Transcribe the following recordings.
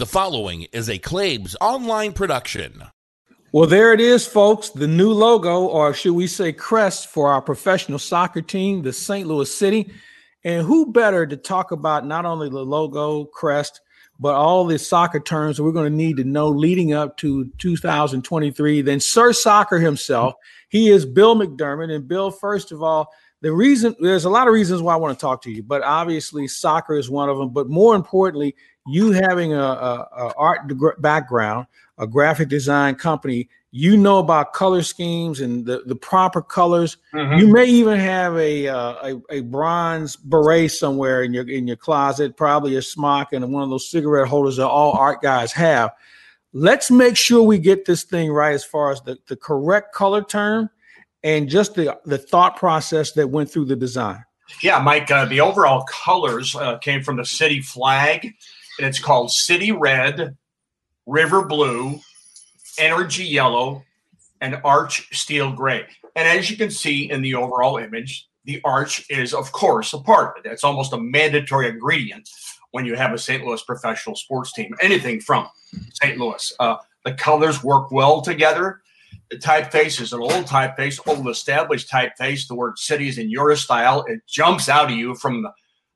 The following is a Claibs online production. Well, there it is, folks. The new logo, or should we say crest, for our professional soccer team, the St. Louis City. And who better to talk about not only the logo, crest, but all the soccer terms we're going to need to know leading up to 2023 than Sir Soccer himself. He is Bill McDermott. And Bill, first of all, the reason there's a lot of reasons why I want to talk to you, but obviously soccer is one of them. But more importantly, you having a, a, a art background, a graphic design company, you know about color schemes and the, the proper colors. Mm-hmm. You may even have a, uh, a, a bronze beret somewhere in your in your closet, probably a smock and one of those cigarette holders that all art guys have. Let's make sure we get this thing right as far as the, the correct color term and just the the thought process that went through the design. Yeah, Mike. Uh, the overall colors uh, came from the city flag and it's called City Red, River Blue, Energy Yellow, and Arch Steel Gray. And as you can see in the overall image, the arch is, of course, a part of it. It's almost a mandatory ingredient when you have a St. Louis professional sports team, anything from St. Louis. Uh, the colors work well together. The typeface is an old typeface, old established typeface. The word city is in your style. It jumps out of you from the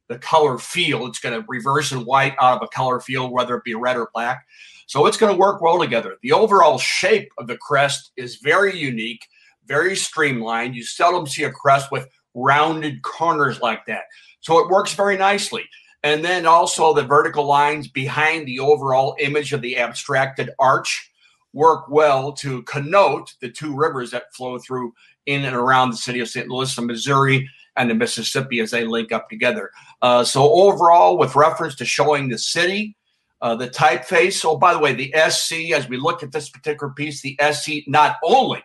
the color field. It's going to reverse in white out of a color field, whether it be red or black. So it's going to work well together. The overall shape of the crest is very unique, very streamlined. You seldom see a crest with rounded corners like that. So it works very nicely. And then also the vertical lines behind the overall image of the abstracted arch work well to connote the two rivers that flow through in and around the city of St. Louis, the Missouri and the Mississippi as they link up together. Uh, so overall, with reference to showing the city, uh, the typeface. Oh, by the way, the SC, as we look at this particular piece, the SC not only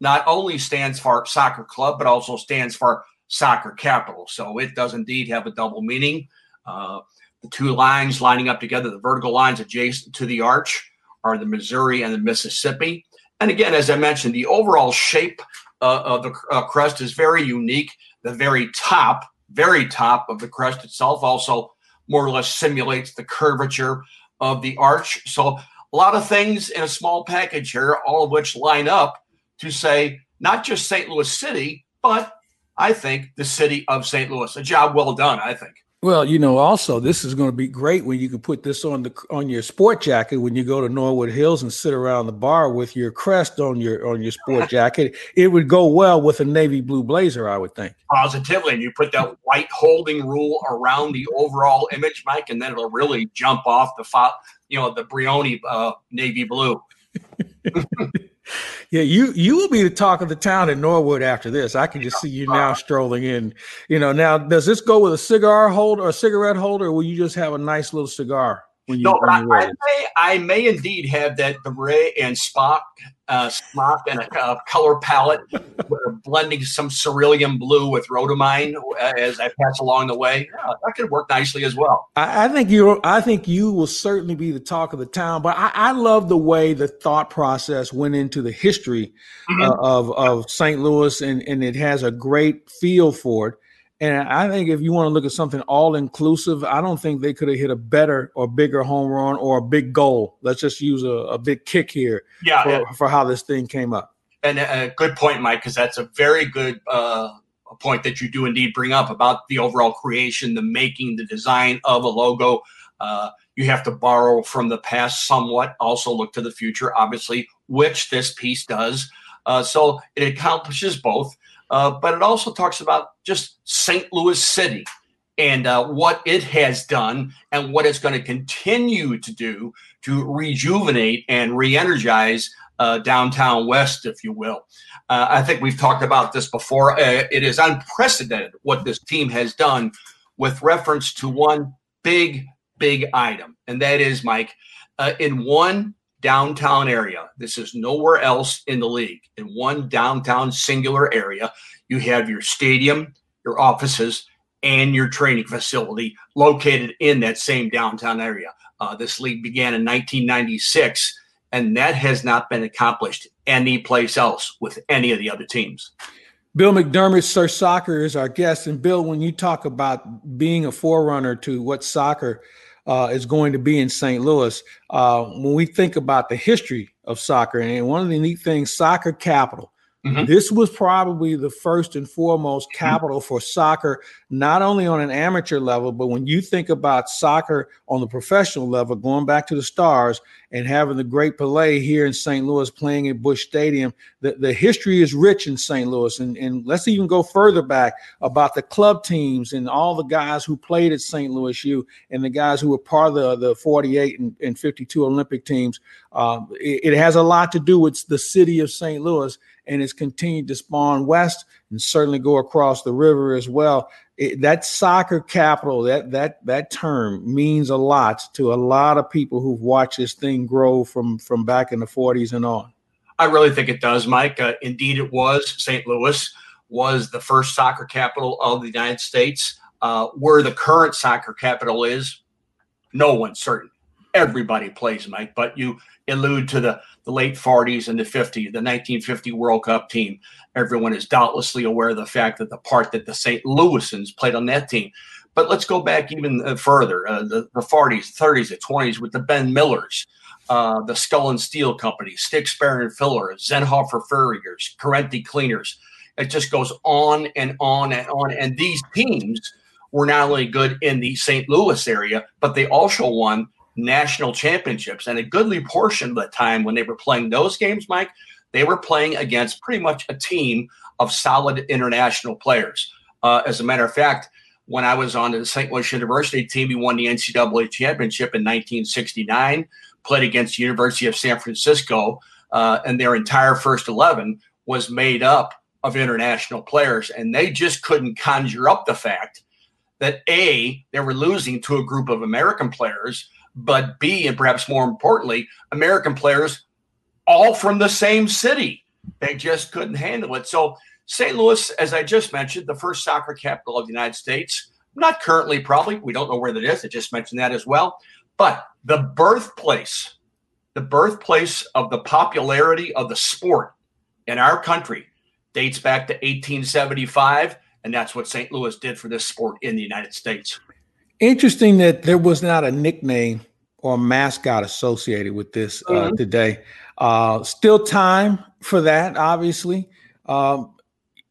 not only stands for soccer club, but also stands for soccer capital. So it does indeed have a double meaning. Uh, the two lines lining up together, the vertical lines adjacent to the arch, are the Missouri and the Mississippi. And again, as I mentioned, the overall shape uh, of the uh, crest is very unique the very top, very top of the crest itself also more or less simulates the curvature of the arch. So a lot of things in a small package here, all of which line up to say not just St. Louis City, but I think the city of St. Louis. A job well done, I think. Well, you know, also this is going to be great when you can put this on the on your sport jacket when you go to Norwood Hills and sit around the bar with your crest on your on your sport jacket. It would go well with a navy blue blazer, I would think. Positively, and you put that white holding rule around the overall image, Mike, and then it'll really jump off the fo- you know the Brioni uh, navy blue. Yeah, you you will be the talk of the town in Norwood after this. I can just see you now strolling in. You know, now does this go with a cigar holder or a cigarette holder, or will you just have a nice little cigar? When you, no, but I, I, may, I may indeed have that beret and Spock uh, smock and a uh, color palette, blending some cerulean blue with rhodamine uh, as I pass along the way. Yeah, that could work nicely as well. I, I, think you, I think you will certainly be the talk of the town. But I, I love the way the thought process went into the history mm-hmm. uh, of of St. Louis, and and it has a great feel for it. And I think if you want to look at something all inclusive, I don't think they could have hit a better or bigger home run or a big goal. Let's just use a, a big kick here yeah, for, yeah. for, how this thing came up. And a good point, Mike, because that's a very good uh, point that you do indeed bring up about the overall creation, the making, the design of a logo. Uh, you have to borrow from the past somewhat, also look to the future, obviously, which this piece does. Uh, so it accomplishes both. Uh, but it also talks about just St. Louis City and uh, what it has done and what it's going to continue to do to rejuvenate and re-energize uh, downtown West, if you will. Uh, I think we've talked about this before. Uh, it is unprecedented what this team has done with reference to one big, big item, and that is, Mike, uh, in one downtown area. This is nowhere else in the league. In one downtown singular area, you have your stadium, your offices, and your training facility located in that same downtown area. Uh, this league began in 1996, and that has not been accomplished any place else with any of the other teams. Bill McDermott, Sir Soccer, is our guest. And Bill, when you talk about being a forerunner to what soccer uh, is going to be in St. Louis. Uh, when we think about the history of soccer, and one of the neat things, soccer capital. Mm-hmm. This was probably the first and foremost mm-hmm. capital for soccer, not only on an amateur level, but when you think about soccer on the professional level, going back to the stars and having the great Pelé here in St. Louis playing at Busch Stadium, the, the history is rich in St. Louis. And, and let's even go further back about the club teams and all the guys who played at St. Louis U and the guys who were part of the, the 48 and, and 52 Olympic teams. Um, it, it has a lot to do with the city of St. Louis and it's continued to spawn west and certainly go across the river as well. It, that soccer capital, that that that term means a lot to a lot of people who've watched this thing grow from from back in the 40s and on. I really think it does, Mike. Uh, indeed, it was. St. Louis was the first soccer capital of the United States. Uh, where the current soccer capital is, no one's certain. Everybody plays, Mike, but you allude to the, the late 40s and the 50s, the 1950 World Cup team. Everyone is doubtlessly aware of the fact that the part that the St. Louisans played on that team. But let's go back even uh, further uh, the, the 40s, 30s, the 20s with the Ben Millers, uh, the Scullin Steel Company, Stix, Baer and Fuller, Zenthoefer Furriers, Correnti Cleaners. It just goes on and on and on. And these teams were not only good in the St. Louis area, but they also won national championships. And a goodly portion of the time when they were playing those games, Mike, they were playing against pretty much a team of solid international players. Uh, as a matter of fact, when I was on the St. Louis University team, we won the NCAA championship in 1969, played against the University of San Francisco, uh, and their entire first 11 was made up of international players. And they just couldn't conjure up the fact that A, they were losing to a group of American players but B, and perhaps more importantly, American players all from the same city. They just couldn't handle it. So, St. Louis, as I just mentioned, the first soccer capital of the United States, not currently, probably. We don't know where that is. I just mentioned that as well. But the birthplace, the birthplace of the popularity of the sport in our country dates back to 1875. And that's what St. Louis did for this sport in the United States. Interesting that there was not a nickname or mascot associated with this uh, mm-hmm. today. Uh, still time for that, obviously. Um,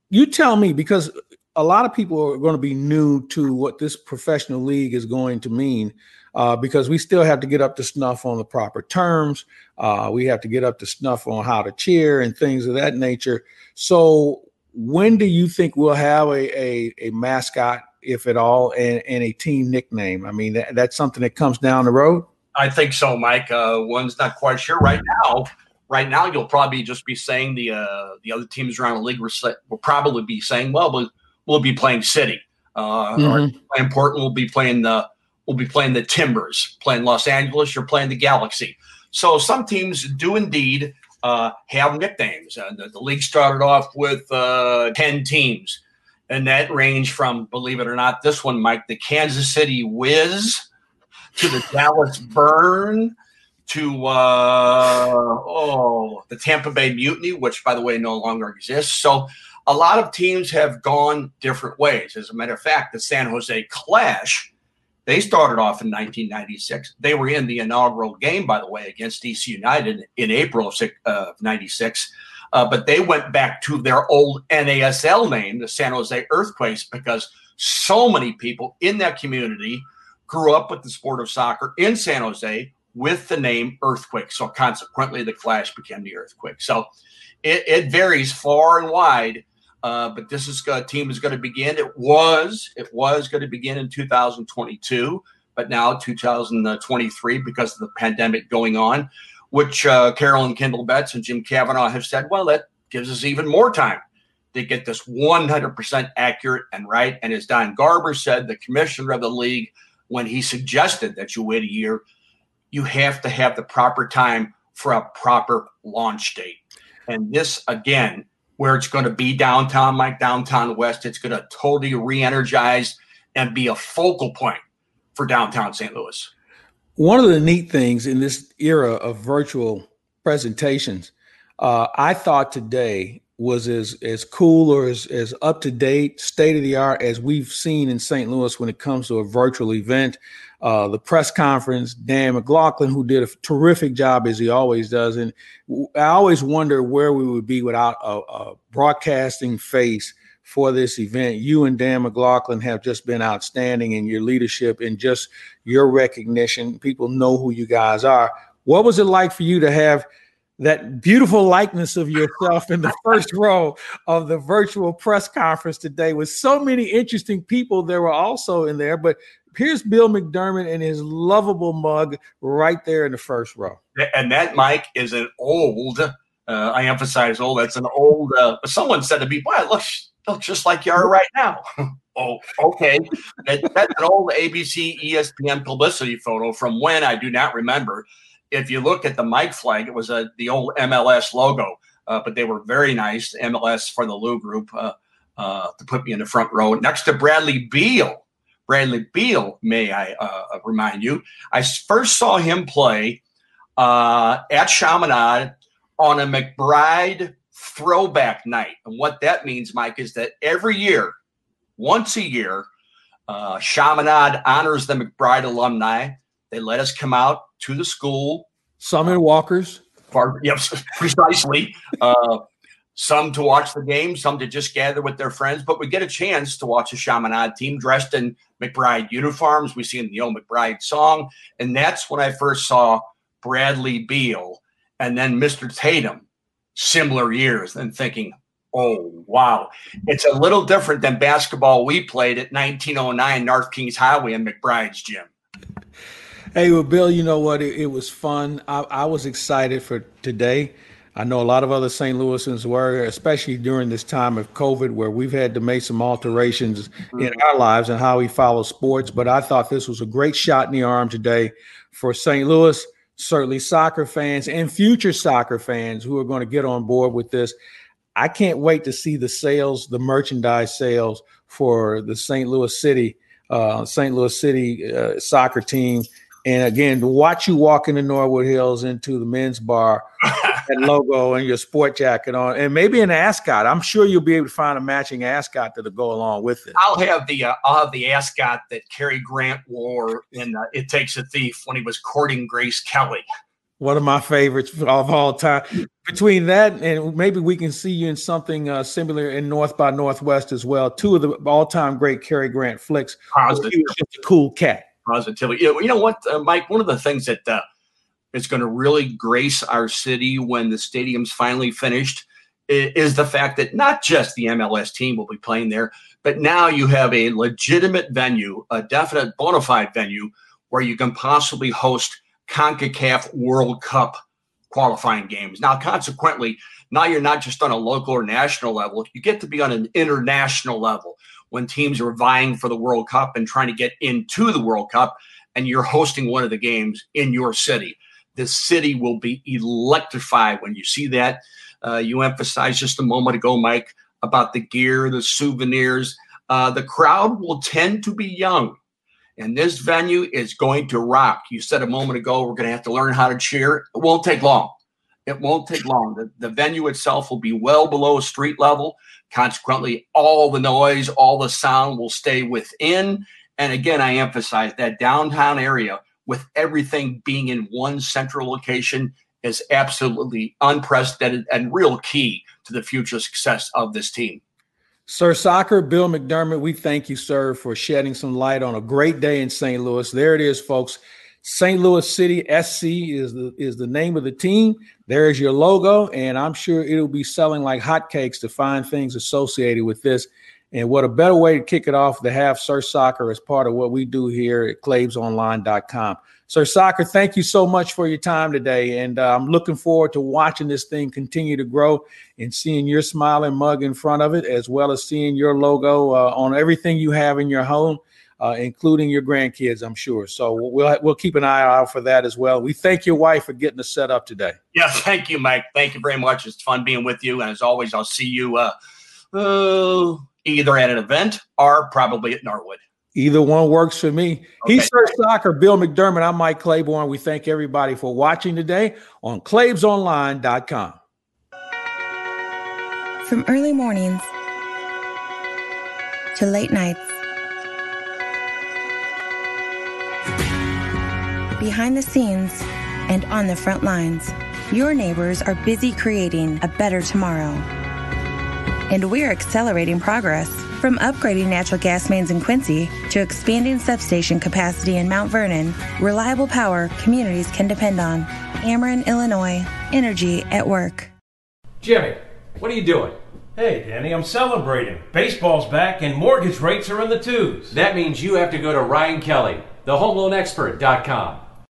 you tell me because a lot of people are going to be new to what this professional league is going to mean. Uh, because we still have to get up to snuff on the proper terms. Uh, we have to get up to snuff on how to cheer and things of that nature. So, when do you think we'll have a, a, a mascot if at all, and, and a team nickname? I mean, that, that's something that comes down the road. I think so, Mike. Uh, one's not quite sure right now. Right now, you'll probably just be saying the uh, the other teams around the league will, will probably be saying, "Well, we'll, we'll be playing City." Uh, mm-hmm. Or important, we'll be playing the we'll be playing the Timbers, playing Los Angeles. You're playing the Galaxy. So some teams do indeed uh, have nicknames. Uh, the, the, league started off with uh, ten teams and that range from, believe it or not, this one, Mike, the Kansas City Wiz to the Dallas Burn to uh, oh the Tampa Bay Mutiny, which by the way no longer exists. So a lot of teams have gone different ways. As a matter of fact, the San Jose Clash, they started off in 1996. They were in the inaugural game, by the way, against DC United in April of '96. Uh, but they went back to their old NASL name, the San Jose Earthquakes, because so many people in that community grew up with the sport of soccer in San Jose with the name Earthquake. So consequently, the Clash became the Earthquake. So it, it varies far and wide. Uh, but this is a team is going to begin. It was it was going to begin in 2022, but now 2023 because of the pandemic going on which uh, Carolyn Kindle Betts and Jim Kavanaugh have said, well, that gives us even more time to get this 100% accurate and right. And as Don Garber said, the commissioner of the league, when he suggested that you wait a year, you have to have the proper time for a proper launch date. And this, again, where it's going to be downtown, like downtown West, it's going to totally re energize and be a focal point for downtown St. Louis. One of the neat things in this era of virtual presentations, uh, I thought today was as as cool or as, as up to date, state of the art as we've seen in St. Louis when it comes to a virtual event. Uh, the press conference, Dan McLaughlin, who did a terrific job as he always does, and I always wonder where we would be without a, a broadcasting face for this event. You and Dan McLaughlin have just been outstanding in your leadership and just your recognition. People know who you guys are. What was it like for you to have? that beautiful likeness of yourself in the first row of the virtual press conference today with so many interesting people there were also in there but here's bill mcdermott and his lovable mug right there in the first row and that mike is an old uh, i emphasize old that's an old uh, someone said to me boy it looks, just like you are right now oh okay that, that's an old abc espn publicity photo from when i do not remember if you look at the mic flag, it was a, the old MLS logo, uh, but they were very nice. MLS for the Lou Group uh, uh, to put me in the front row next to Bradley Beal. Bradley Beal, may I uh, remind you, I first saw him play uh, at Chaminade on a McBride throwback night. And what that means, Mike, is that every year, once a year, uh, Chaminade honors the McBride alumni. They let us come out to the school. Some in walkers. Far, yes, precisely. uh, some to watch the game, some to just gather with their friends, but we get a chance to watch a Chaminade team dressed in McBride uniforms. We see in the old McBride song. And that's when I first saw Bradley Beal and then Mr. Tatum, similar years, and thinking, oh, wow. It's a little different than basketball we played at 1909 North Kings Highway in McBride's gym. Hey, well, Bill, you know what? It, it was fun. I, I, was excited for today. I know a lot of other St. Louisans were, especially during this time of COVID, where we've had to make some alterations mm-hmm. in our lives and how we follow sports. But I thought this was a great shot in the arm today for St. Louis, certainly soccer fans and future soccer fans who are going to get on board with this. I can't wait to see the sales, the merchandise sales for the St. Louis City, uh, St. Louis City uh, soccer team and again, to watch you walk into Norwood Hills into the men's bar, that logo and your sport jacket on, and maybe an ascot. I'm sure you'll be able to find a matching ascot that'll go along with it. I'll have the uh, I'll have the ascot that Cary Grant wore in uh, "It Takes a Thief" when he was courting Grace Kelly. One of my favorites of all time. Between that and maybe we can see you in something uh, similar in North by Northwest as well. Two of the all-time great Cary Grant flicks. Positive. He was just a cool cat positivity. You know, what, uh, Mike? One of the things that is going to really grace our city when the stadium's finally finished is the fact that not just the MLS team will be playing there, but now you have a legitimate venue, a definite bona fide venue where you can possibly host CONCACAF World Cup qualifying games. Now, consequently, now you're not just on a local or national level, you get to be on an international level when teams are vying for the World Cup and trying to get into the World Cup, and you're hosting one of the games in your city. The city will be electrified when you see that. Uh, you emphasized just a moment ago, Mike, about the gear, the souvenirs. Uh, the crowd will tend to be young, and this venue is going to rock. You said a moment ago, we're going to have to learn how to cheer. It won't take long. It won't take long. The, the venue itself will be well below street level. Consequently, all the noise, all the sound will stay within. And again, I emphasize that downtown area with everything being in one central location is absolutely unprecedented and real key to the future success of this team. Sir Soccer, Bill McDermott, we thank you, sir, for shedding some light on a great day in St. Louis. There it is, folks. St. Louis City SC is the is the name of the team. There is your logo, and I'm sure it'll be selling like hotcakes to find things associated with this. And what a better way to kick it off to have Sir Soccer as part of what we do here at ClaibsOnline.com. Sir Soccer, thank you so much for your time today, and uh, I'm looking forward to watching this thing continue to grow and seeing your smiling mug in front of it, as well as seeing your logo uh, on everything you have in your home uh, including your grandkids, I'm sure. So we'll we'll keep an eye out for that as well. We thank your wife for getting us set up today. Yeah, thank you, Mike. Thank you very much. It's fun being with you, and as always, I'll see you uh, uh, either at an event or probably at Norwood. Either one works for me. Okay. He's Sir Soccer, Bill McDermott. I'm Mike Claiborne. We thank everybody for watching today on ClaibsOnline.com. From early mornings to late nights, behind the scenes and on the front lines, your neighbors are busy creating a better tomorrow. And we're accelerating progress from upgrading natural gas mains in Quincy to expanding substation capacity in Mount Vernon. Reliable power communities can depend on. Ameren, Illinois. Energy at work. Jimmy, what are you doing? Hey, Danny, I'm celebrating. Baseball's back and mortgage rates are in the twos. That means you have to go to Ryan Kelly, thehomeloanexpert.com.